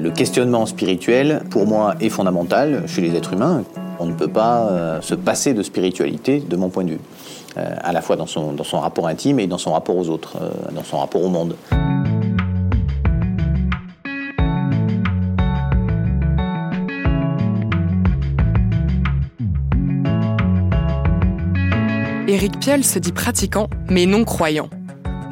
Le questionnement spirituel, pour moi, est fondamental chez les êtres humains. On ne peut pas euh, se passer de spiritualité, de mon point de vue, euh, à la fois dans son, dans son rapport intime et dans son rapport aux autres, euh, dans son rapport au monde. Éric Piolle se dit pratiquant, mais non croyant.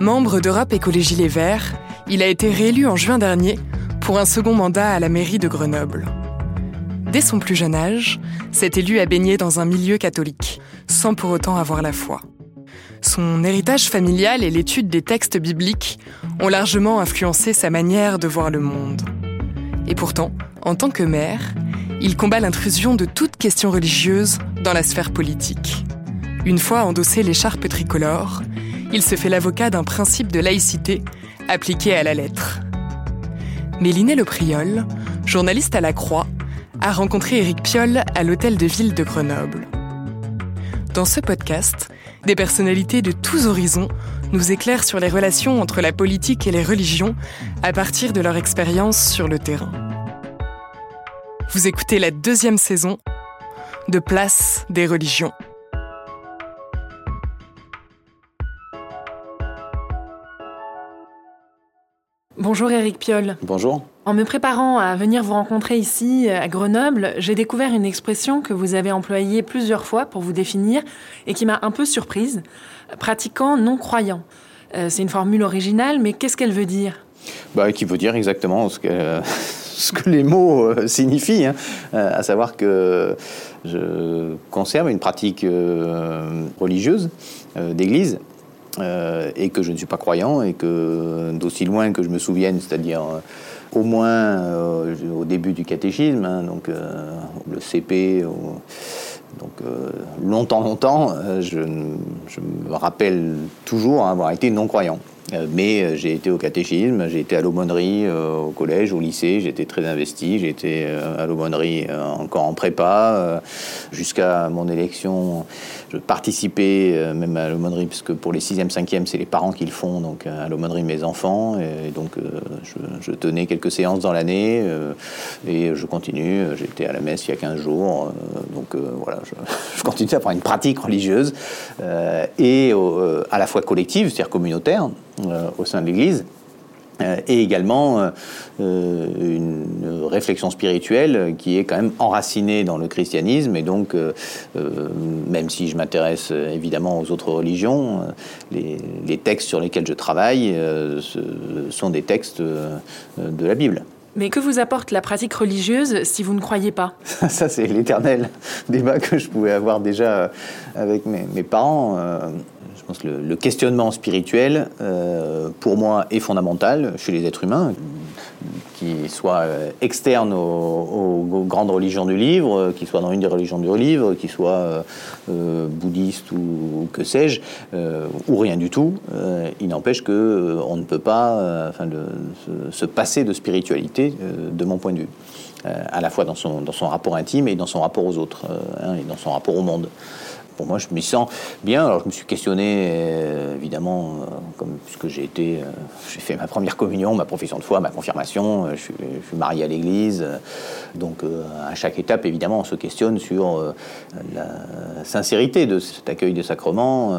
Membre d'Europe Écologie Les Verts, il a été réélu en juin dernier pour un second mandat à la mairie de Grenoble. Dès son plus jeune âge, cet élu a baigné dans un milieu catholique, sans pour autant avoir la foi. Son héritage familial et l'étude des textes bibliques ont largement influencé sa manière de voir le monde. Et pourtant, en tant que maire, il combat l'intrusion de toute question religieuse dans la sphère politique. Une fois endossé l'écharpe tricolore, il se fait l'avocat d'un principe de laïcité appliqué à la lettre. Méliné Le Priol, journaliste à la Croix, a rencontré Éric Piolle à l'hôtel de ville de Grenoble. Dans ce podcast, des personnalités de tous horizons nous éclairent sur les relations entre la politique et les religions à partir de leur expérience sur le terrain. Vous écoutez la deuxième saison de Place des religions. Bonjour Éric Piolle. Bonjour. En me préparant à venir vous rencontrer ici, à Grenoble, j'ai découvert une expression que vous avez employée plusieurs fois pour vous définir et qui m'a un peu surprise. Pratiquant non croyant. Euh, c'est une formule originale, mais qu'est-ce qu'elle veut dire? Bah, Qui veut dire exactement ce que, ce que les mots euh, signifient, hein. euh, à savoir que je conserve une pratique religieuse d'église euh, et que je ne suis pas croyant et que d'aussi loin que je me souvienne, c'est-à-dire euh, au moins euh, au début du catéchisme, hein, donc le CP, donc longtemps, longtemps, je, je, me rappelle toujours avoir été non croyant. Euh, mais euh, j'ai été au catéchisme, j'ai été à l'aumônerie euh, au collège, au lycée, été très investi, j'ai été à l'aumônerie encore en prépa, jusqu'à mon élection, je participais même à l'aumônerie, puisque pour les 6e, 5e, c'est les parents qui le font, donc à l'aumônerie mes enfants, et donc je, tenais quelques séances dans l'année, et je continue, j'étais à la messe il y a 15 jours, donc voilà, je, continue à avoir une pratique religieuse, et à la fois collective, c'est-à-dire communautaire, euh, au sein de l'Église. Euh, et également euh, une réflexion spirituelle qui est quand même enracinée dans le christianisme et donc même si je m'intéresse évidemment aux autres religions, les, les, textes sur lesquels je travaille sont des textes de la Bible. Mais que vous apporte la pratique religieuse si vous ne croyez pas? Ça, c'est l'éternel débat que je pouvais avoir déjà avec mes, mes parents le, questionnement spirituel, euh, pour moi, est fondamental chez les êtres humains, qu'il soit euh, externe aux, grandes religions du livre, qu'il soit dans une des religions du livre, qu'il soit euh, bouddhiste ou, que sais-je, ou rien du tout. il n'empêche que on ne peut pas enfin, se, passer de spiritualité, de mon point de vue, à la fois dans son, dans son rapport intime et dans son rapport aux autres, hein, et dans son rapport au monde pour moi, je m'y sens bien. Alors, je me suis questionné, euh, évidemment, euh, comme puisque j'ai été, euh, j'ai fait ma première communion, ma profession de foi, ma confirmation. Je suis, je, suis, marié à l'Église, donc à chaque étape, évidemment, on se questionne sur la sincérité de cet accueil des sacrements.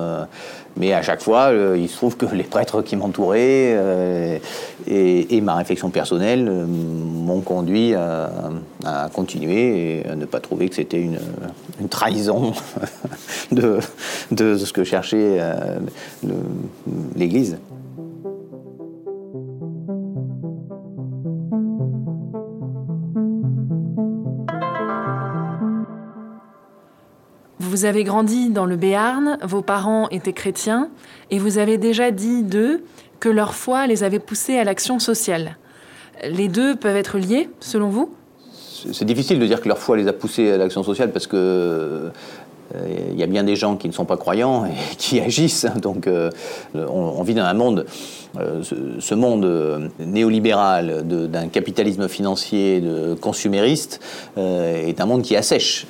mais à chaque fois, il se trouve que les prêtres qui m'entouraient et, ma réflexion personnelle m'ont conduit à, continuer et à ne pas trouver que c'était une, trahison de, ce que cherchait euh, l'Église. Vous avez grandi dans le Béarn, vos parents étaient chrétiens, et vous avez déjà dit d'eux que leur foi les avait poussés à l'action sociale. Les deux peuvent être liés, selon vous? C'est difficile de dire que leur foi les a poussés à l'action sociale parce que il y a bien des gens qui ne sont pas croyants et qui agissent. Donc on, on, vit dans un monde euh, ce, monde euh, néolibéral d'un capitalisme financier de consumériste euh, est un monde qui assèche.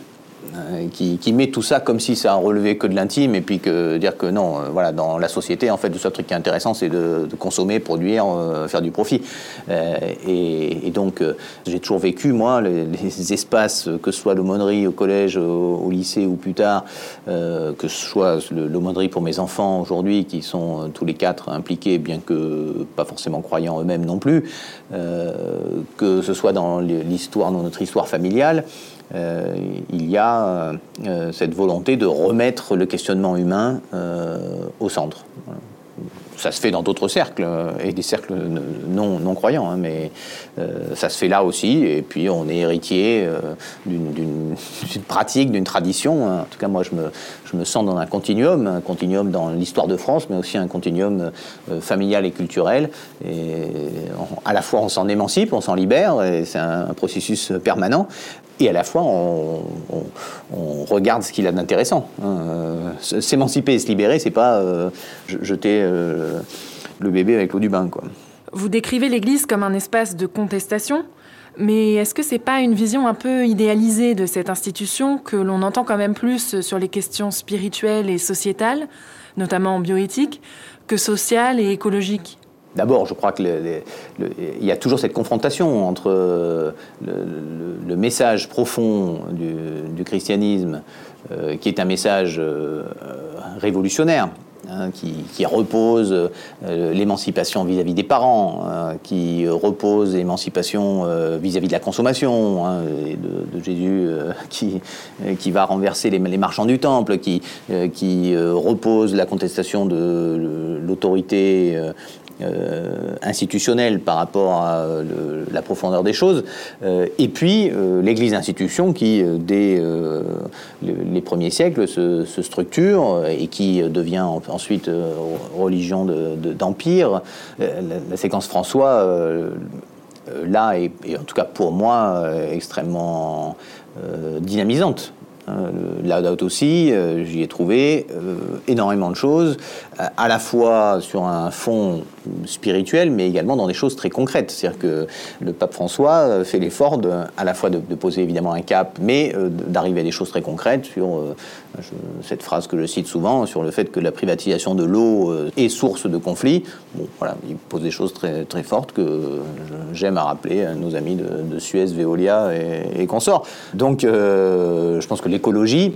Euh, qui, met tout ça comme si ça relevait que de l'intime et puis que dire que non, euh, voilà, dans la société, en fait, le seul truc qui est intéressant, c'est de, consommer, produire, euh, faire du profit. et, donc, j'ai toujours vécu, moi, les, espaces, que ce soit l'aumônerie au collège, au, lycée ou plus tard, que ce soit l'aumônerie pour mes enfants aujourd'hui, qui sont tous les quatre impliqués, bien que pas forcément croyants eux-mêmes non plus, que ce soit dans l'histoire, dans notre histoire familiale, euh, il y a euh, cette volonté de remettre le questionnement humain euh, au centre ça se fait dans d'autres cercles, et des cercles non, non croyants, hein, mais ça se fait là aussi, et puis on est héritier d'une pratique, d'une tradition. Hein. En tout cas, moi, je me, je me, sens dans un continuum, un continuum dans l'histoire de France, mais aussi un continuum familial et culturel. Et à la fois, on s'en émancipe, on s'en libère, et c'est un processus permanent, et à la fois on, regarde ce qu'il a d'intéressant. Euh, s'émanciper et se libérer, c'est pas euh, jeter euh, le bébé avec l'eau du bain. Quoi. Vous décrivez l'Église comme un espace de contestation, mais est-ce que c'est pas une vision un peu idéalisée de cette institution que l'on entend quand même plus sur les questions spirituelles et sociétales, notamment en bioéthique, que sociales et écologiques? D'abord, je crois qu'il y a toujours cette confrontation entre euh, le, message profond du, christianisme, euh, qui est un message euh, révolutionnaire, hein, qui, repose l'émancipation vis-à-vis des parents, hein, qui repose l'émancipation vis-à-vis de la consommation, hein, de, Jésus qui, va renverser les, marchands du temple, qui repose la contestation de l'autorité euh, institutionnelle par rapport à la profondeur des choses, euh, et puis euh, l'Église institution qui, dès les premiers siècles, se, structure et qui devient ensuite religion d'empire. la, séquence François, là, est, en tout cas pour moi, extrêmement dynamisante. Hein, la date aussi, j'y ai trouvé énormément de choses, à la fois sur un fond spirituel, mais également dans des choses très concrètes. C'est-à-dire que le pape François euh, fait l'effort à la fois de, poser évidemment un cap, mais euh, d'arriver à des choses très concrètes sur euh, cette phrase que je cite souvent, sur le fait que la privatisation de l'eau est source de conflits. Bon, voilà, il pose des choses très, très fortes que j'aime à rappeler à nos amis de, Suez, Veolia et, consorts. Donc, je pense que l'écologie,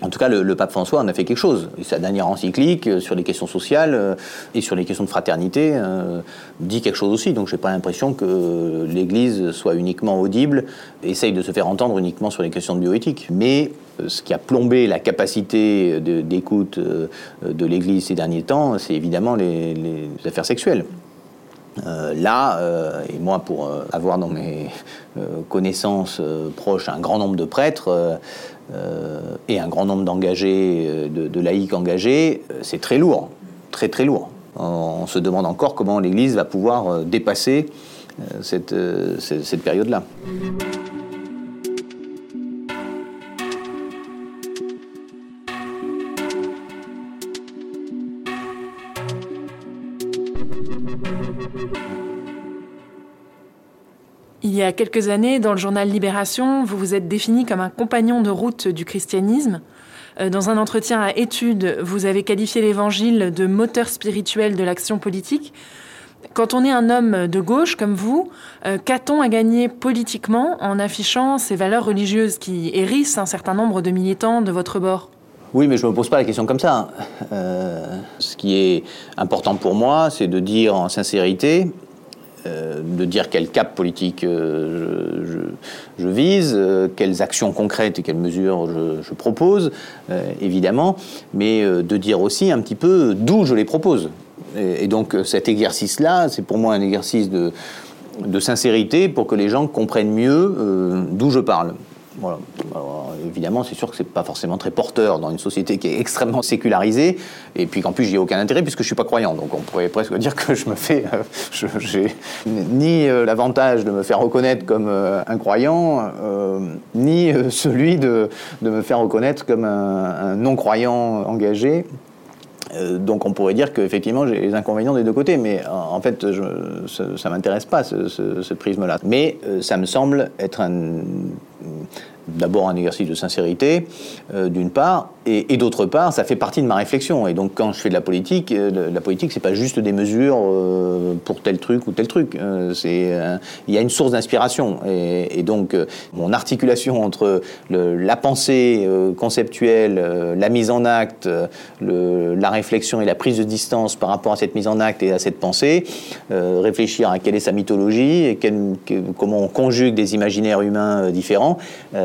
en tout cas, le, pape François en a fait quelque chose. Sa dernière encyclique euh, sur les questions sociales euh, et sur les questions de fraternité euh, dit quelque chose aussi. Donc, je n'ai pas l'impression que l'Église soit uniquement audible, essaye de se faire entendre uniquement sur les questions de bioéthique. Mais ce qui a plombé la capacité d'écoute de, l'Église ces derniers temps, c'est évidemment les, affaires sexuelles. Là, et moi pour avoir dans mes connaissances proches un grand nombre de prêtres, euh, et un grand nombre d'engagés, euh, de, laïcs engagés, euh, c'est très lourd, très très lourd. On, se demande encore comment l'Église va pouvoir dépasser cette, cette période-là. A quelques années, dans le journal Libération, vous vous êtes défini comme un compagnon de route du christianisme. Euh, dans un entretien à études, vous avez qualifié l'Évangile de moteur spirituel de l'action politique. Quand on est un homme de gauche comme vous, euh, qu'a-t-on à gagner politiquement en affichant ces valeurs religieuses qui hérissent un certain nombre de militants de votre bord? Oui, mais je ne me pose pas la question comme ça. Euh, ce qui est important pour moi, c'est de dire en sincérité euh, de dire quel cap politique euh, je, vise, euh, quelles actions concrètes et quelles mesures je, propose, évidemment, mais de dire aussi un petit peu d'où je les propose. Et, donc cet exercice-là, c'est pour moi un exercice de, de, sincérité pour que les gens comprennent mieux d'où je parle. Évidemment, c'est sûr que c'est pas forcément très porteur dans une société qui est extrêmement sécularisée, et puis qu'en plus j'y ai aucun intérêt puisque je suis pas croyant. Donc on pourrait presque dire que je me fais, euh, j'ai ni euh, l'avantage de me faire reconnaître comme euh, un croyant, ni celui de, de, me faire reconnaître comme un, non-croyant engagé. donc on pourrait dire qu'effectivement j'ai les inconvénients des deux côtés, mais en fait ça ne m'intéresse pas ce prisme-là. Mais ça me semble être un, d'abord un exercice de sincérité, euh, d'une part, et, d'autre part, ça fait partie de ma réflexion. Et donc, quand je fais de la politique, euh, la politique, c'est pas juste des mesures euh, pour tel truc ou tel truc. c'est, il y a une source d'inspiration. Et, donc, mon articulation entre la pensée conceptuelle, la mise en acte, la réflexion et la prise de distance par rapport à cette mise en acte et à cette pensée, réfléchir à quelle est sa mythologie et comment on conjugue des imaginaires humains différents,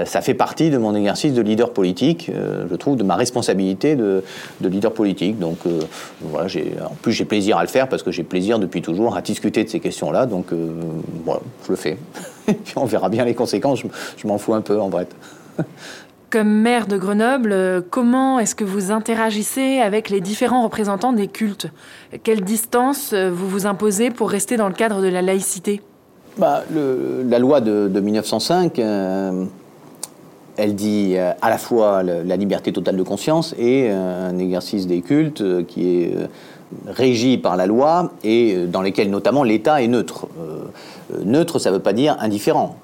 ça fait partie de mon exercice de leader politique, euh, je trouve, de ma responsabilité de, leader politique. Donc euh, voilà, en plus j'ai plaisir à le faire parce que j'ai plaisir depuis toujours à discuter de ces questions-là. Donc euh, voilà, je le fais. Et puis on verra bien les conséquences. Je, m'en fous un peu en vrai. Comme maire de Grenoble, comment est-ce que vous interagissez avec les différents représentants des cultes? Quelle distance vous vous imposez pour rester dans le cadre de la laïcité? Bah, La loi de, 1905 elle dit euh, à la fois la liberté totale de conscience et euh, un exercice des cultes euh, qui est régi par la loi et dans lesquels notamment l'État est neutre. neutre, ça ne veut pas dire indifférent.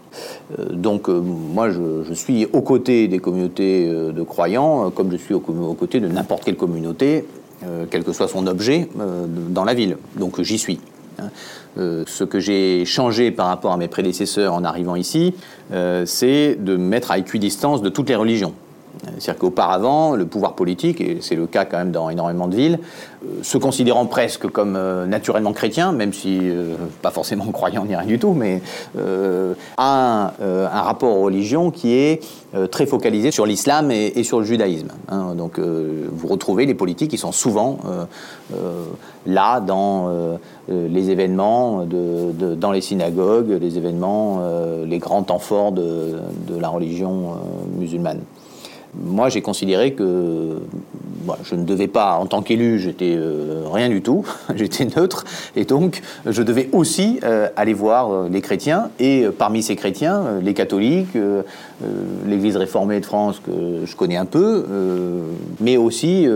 donc moi, je, suis aux côtés des communautés de croyants, comme je suis aux, côtés de n'importe quelle communauté, quel que soit son objet, dans la ville. Donc j'y suis. Euh, ce que j'ai changé par rapport à mes prédécesseurs en arrivant ici, euh, c'est de mettre à équidistance de toutes les religions. C'est-à-dire qu'auparavant, le pouvoir politique, et c'est le cas quand même dans énormément de villes, euh, se considérant presque comme euh, naturellement chrétien, même si euh, pas forcément croyant ni rien du tout, mais a un, rapport aux religions qui est très focalisé sur l'islam et, sur le judaïsme. Hein. Donc vous retrouvez les politiques qui sont souvent là dans les événements, dans les synagogues, les événements, les grands temps forts de la religion musulmane moi, j'ai considéré que je ne devais pas, en tant qu'élu, j'étais euh, rien du tout, j'étais neutre, et donc je devais aussi euh, aller voir euh, les chrétiens, et parmi ces chrétiens, les catholiques, l'Église réformée de France que je connais un peu, mais aussi,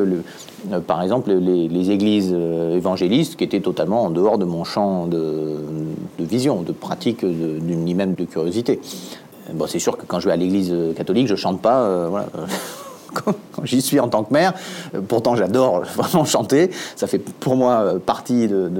par exemple, les, églises évangélistes qui étaient totalement en dehors de mon champ de, vision, de pratique, ni même de curiosité. Bon, c'est sûr que quand je vais à l'église euh, catholique, je chante pas. Euh, voilà. quand, j'y suis en tant que maire. Euh, pourtant, j'adore vraiment chanter. Ça fait pour moi partie de,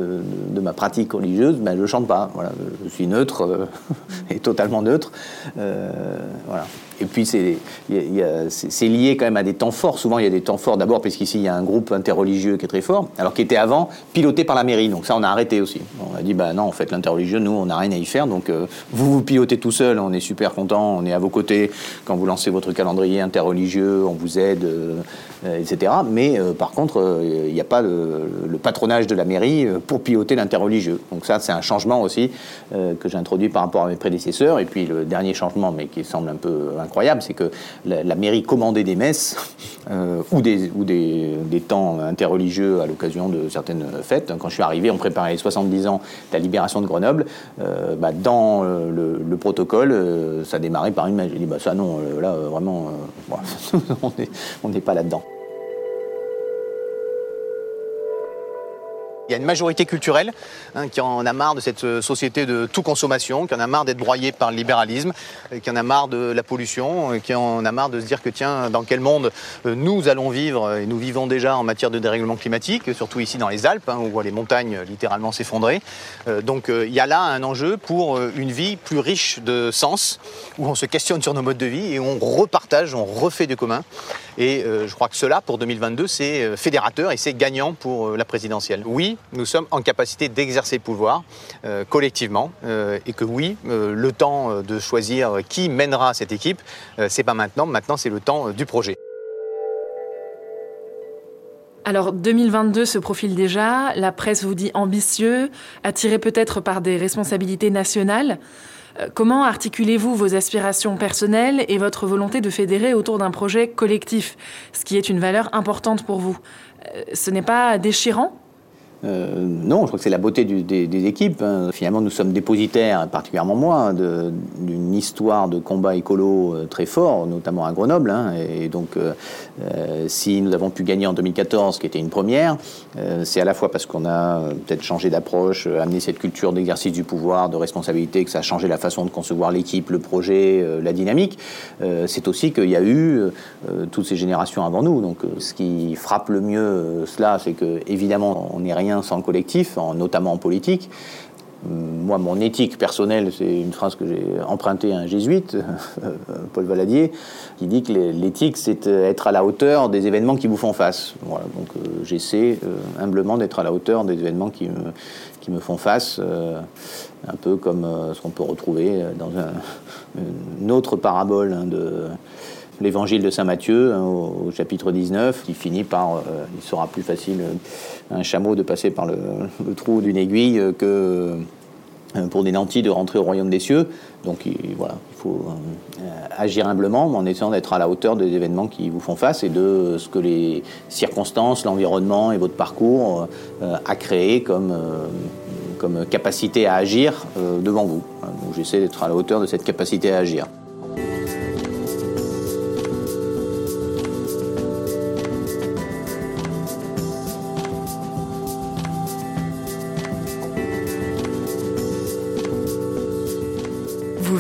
ma pratique religieuse, mais je ne chante pas. Voilà, je suis neutre et totalement neutre. voilà. Et puis, c'est lié quand même à des temps forts. Souvent, il y a des temps forts d'abord, puisqu'ici, il y a un groupe interreligieux qui est très fort, alors qui était avant piloté par la mairie. Donc, ça, on a arrêté aussi. On a dit, bah non, en fait, l'interreligieux, nous, on n'a rien à y faire. Donc, euh, vous vous pilotez tout seul, on est super content, on est à vos côtés. Quand vous lancez votre calendrier interreligieux, on vous aide, euh, etc. Mais par contre, il n'y a pas le, patronage de la mairie pour piloter l'interreligieux. Donc, ça, c'est un changement aussi que j'ai introduit par rapport à mes prédécesseurs. Et puis, le dernier changement, mais qui semble un peu incroyable, c'est que la, mairie commandait des messes euh, ou, des, temps interreligieux à l'occasion de certaines fêtes. Quand je suis arrivé, on préparait les 70 ans de la libération de Grenoble. Euh, bah, dans euh, le, protocole, ça démarrait par une messe. J'ai dit, bah, ça non, là, vraiment, on n'est pas là-dedans. Il y a une majorité culturelle hein, qui en a marre de cette euh, société de tout consommation, qui en a marre d'être broyée par le libéralisme, euh, qui en a marre de la pollution, euh, qui en a marre de se dire que tiens, dans quel monde nous allons vivre, et nous vivons déjà en matière de dérèglement climatique, surtout ici dans les Alpes, hein, où on voit les montagnes littéralement s'effondrer. donc il y a là un enjeu pour une vie plus riche de sens, où on se questionne sur nos modes de vie et on repartage, on refait du commun. Et je crois que cela, pour 2022, c'est fédérateur et c'est gagnant pour la présidentielle. Oui, nous sommes en capacité d'exercer le pouvoir euh, collectivement euh, et que oui, euh, le temps de choisir qui mènera cette équipe, c'est pas maintenant, maintenant c'est le temps du projet. Alors 2022 se profile déjà, la presse vous dit ambitieux, attiré peut-être par des responsabilités nationales. Euh, comment articulez-vous vos aspirations personnelles et votre volonté de fédérer autour d'un projet collectif, ce qui est une valeur importante pour vous? Euh, Ce n'est pas déchirant? Euh, non, je crois que c'est la beauté des, équipes. Hein. Finalement, nous sommes dépositaires, particulièrement moi, d'une histoire de combat écolo euh, très fort, notamment à Grenoble. Hein. Et donc, euh, si nous avons pu gagner en 2014, qui était une première, c'est à la fois parce qu'on a peut-être changé d'approche, amené cette culture d'exercice du pouvoir, de responsabilité, que ça a changé la façon de concevoir l'équipe, le projet, la dynamique. c'est aussi qu'il y a eu toutes ces générations avant nous. Donc, ce qui frappe le mieux cela, c'est que évidemment, on n'est rien sans le collectif, notamment en politique. Moi, mon éthique personnelle, c'est une phrase que j'ai empruntée à un jésuite, Paul Valadier, qui dit que l'éthique, c'est être à la hauteur des événements qui vous font face. Voilà, donc euh, j'essaie euh, humblement d'être à la hauteur des événements qui me, qui me font face, euh, un peu comme ce qu'on peut retrouver dans une autre parabole hein, de l'évangile de Saint Matthieu hein, au, chapitre 19, qui finit par, euh, il sera plus facile euh, un chameau de passer par le, trou d'une aiguille que euh, pour des nantis de rentrer au royaume des cieux. Donc voilà, il faut agir humblement, en essayant d'être à la hauteur des événements qui vous font face et de ce que les circonstances, l'environnement et votre parcours a créé comme, comme capacité à agir devant vous. Donc j'essaie d'être à la hauteur de cette capacité à agir.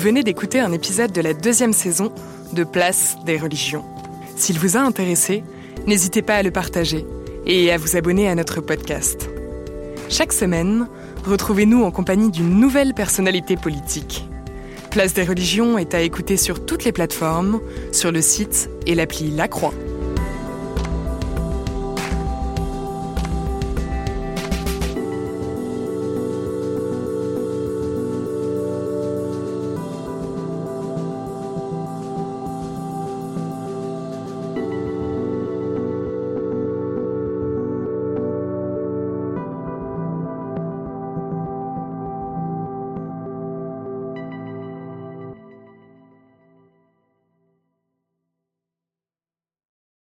Venez d'écouter un épisode de la deuxième saison de Place des religions. S'il vous a intéressé, n'hésitez pas à le partager et à vous abonner à notre podcast. Chaque semaine, retrouvez-nous en compagnie d'une nouvelle personnalité politique. Place des religions est à écouter sur toutes les plateformes, sur le site et l'appli La Croix.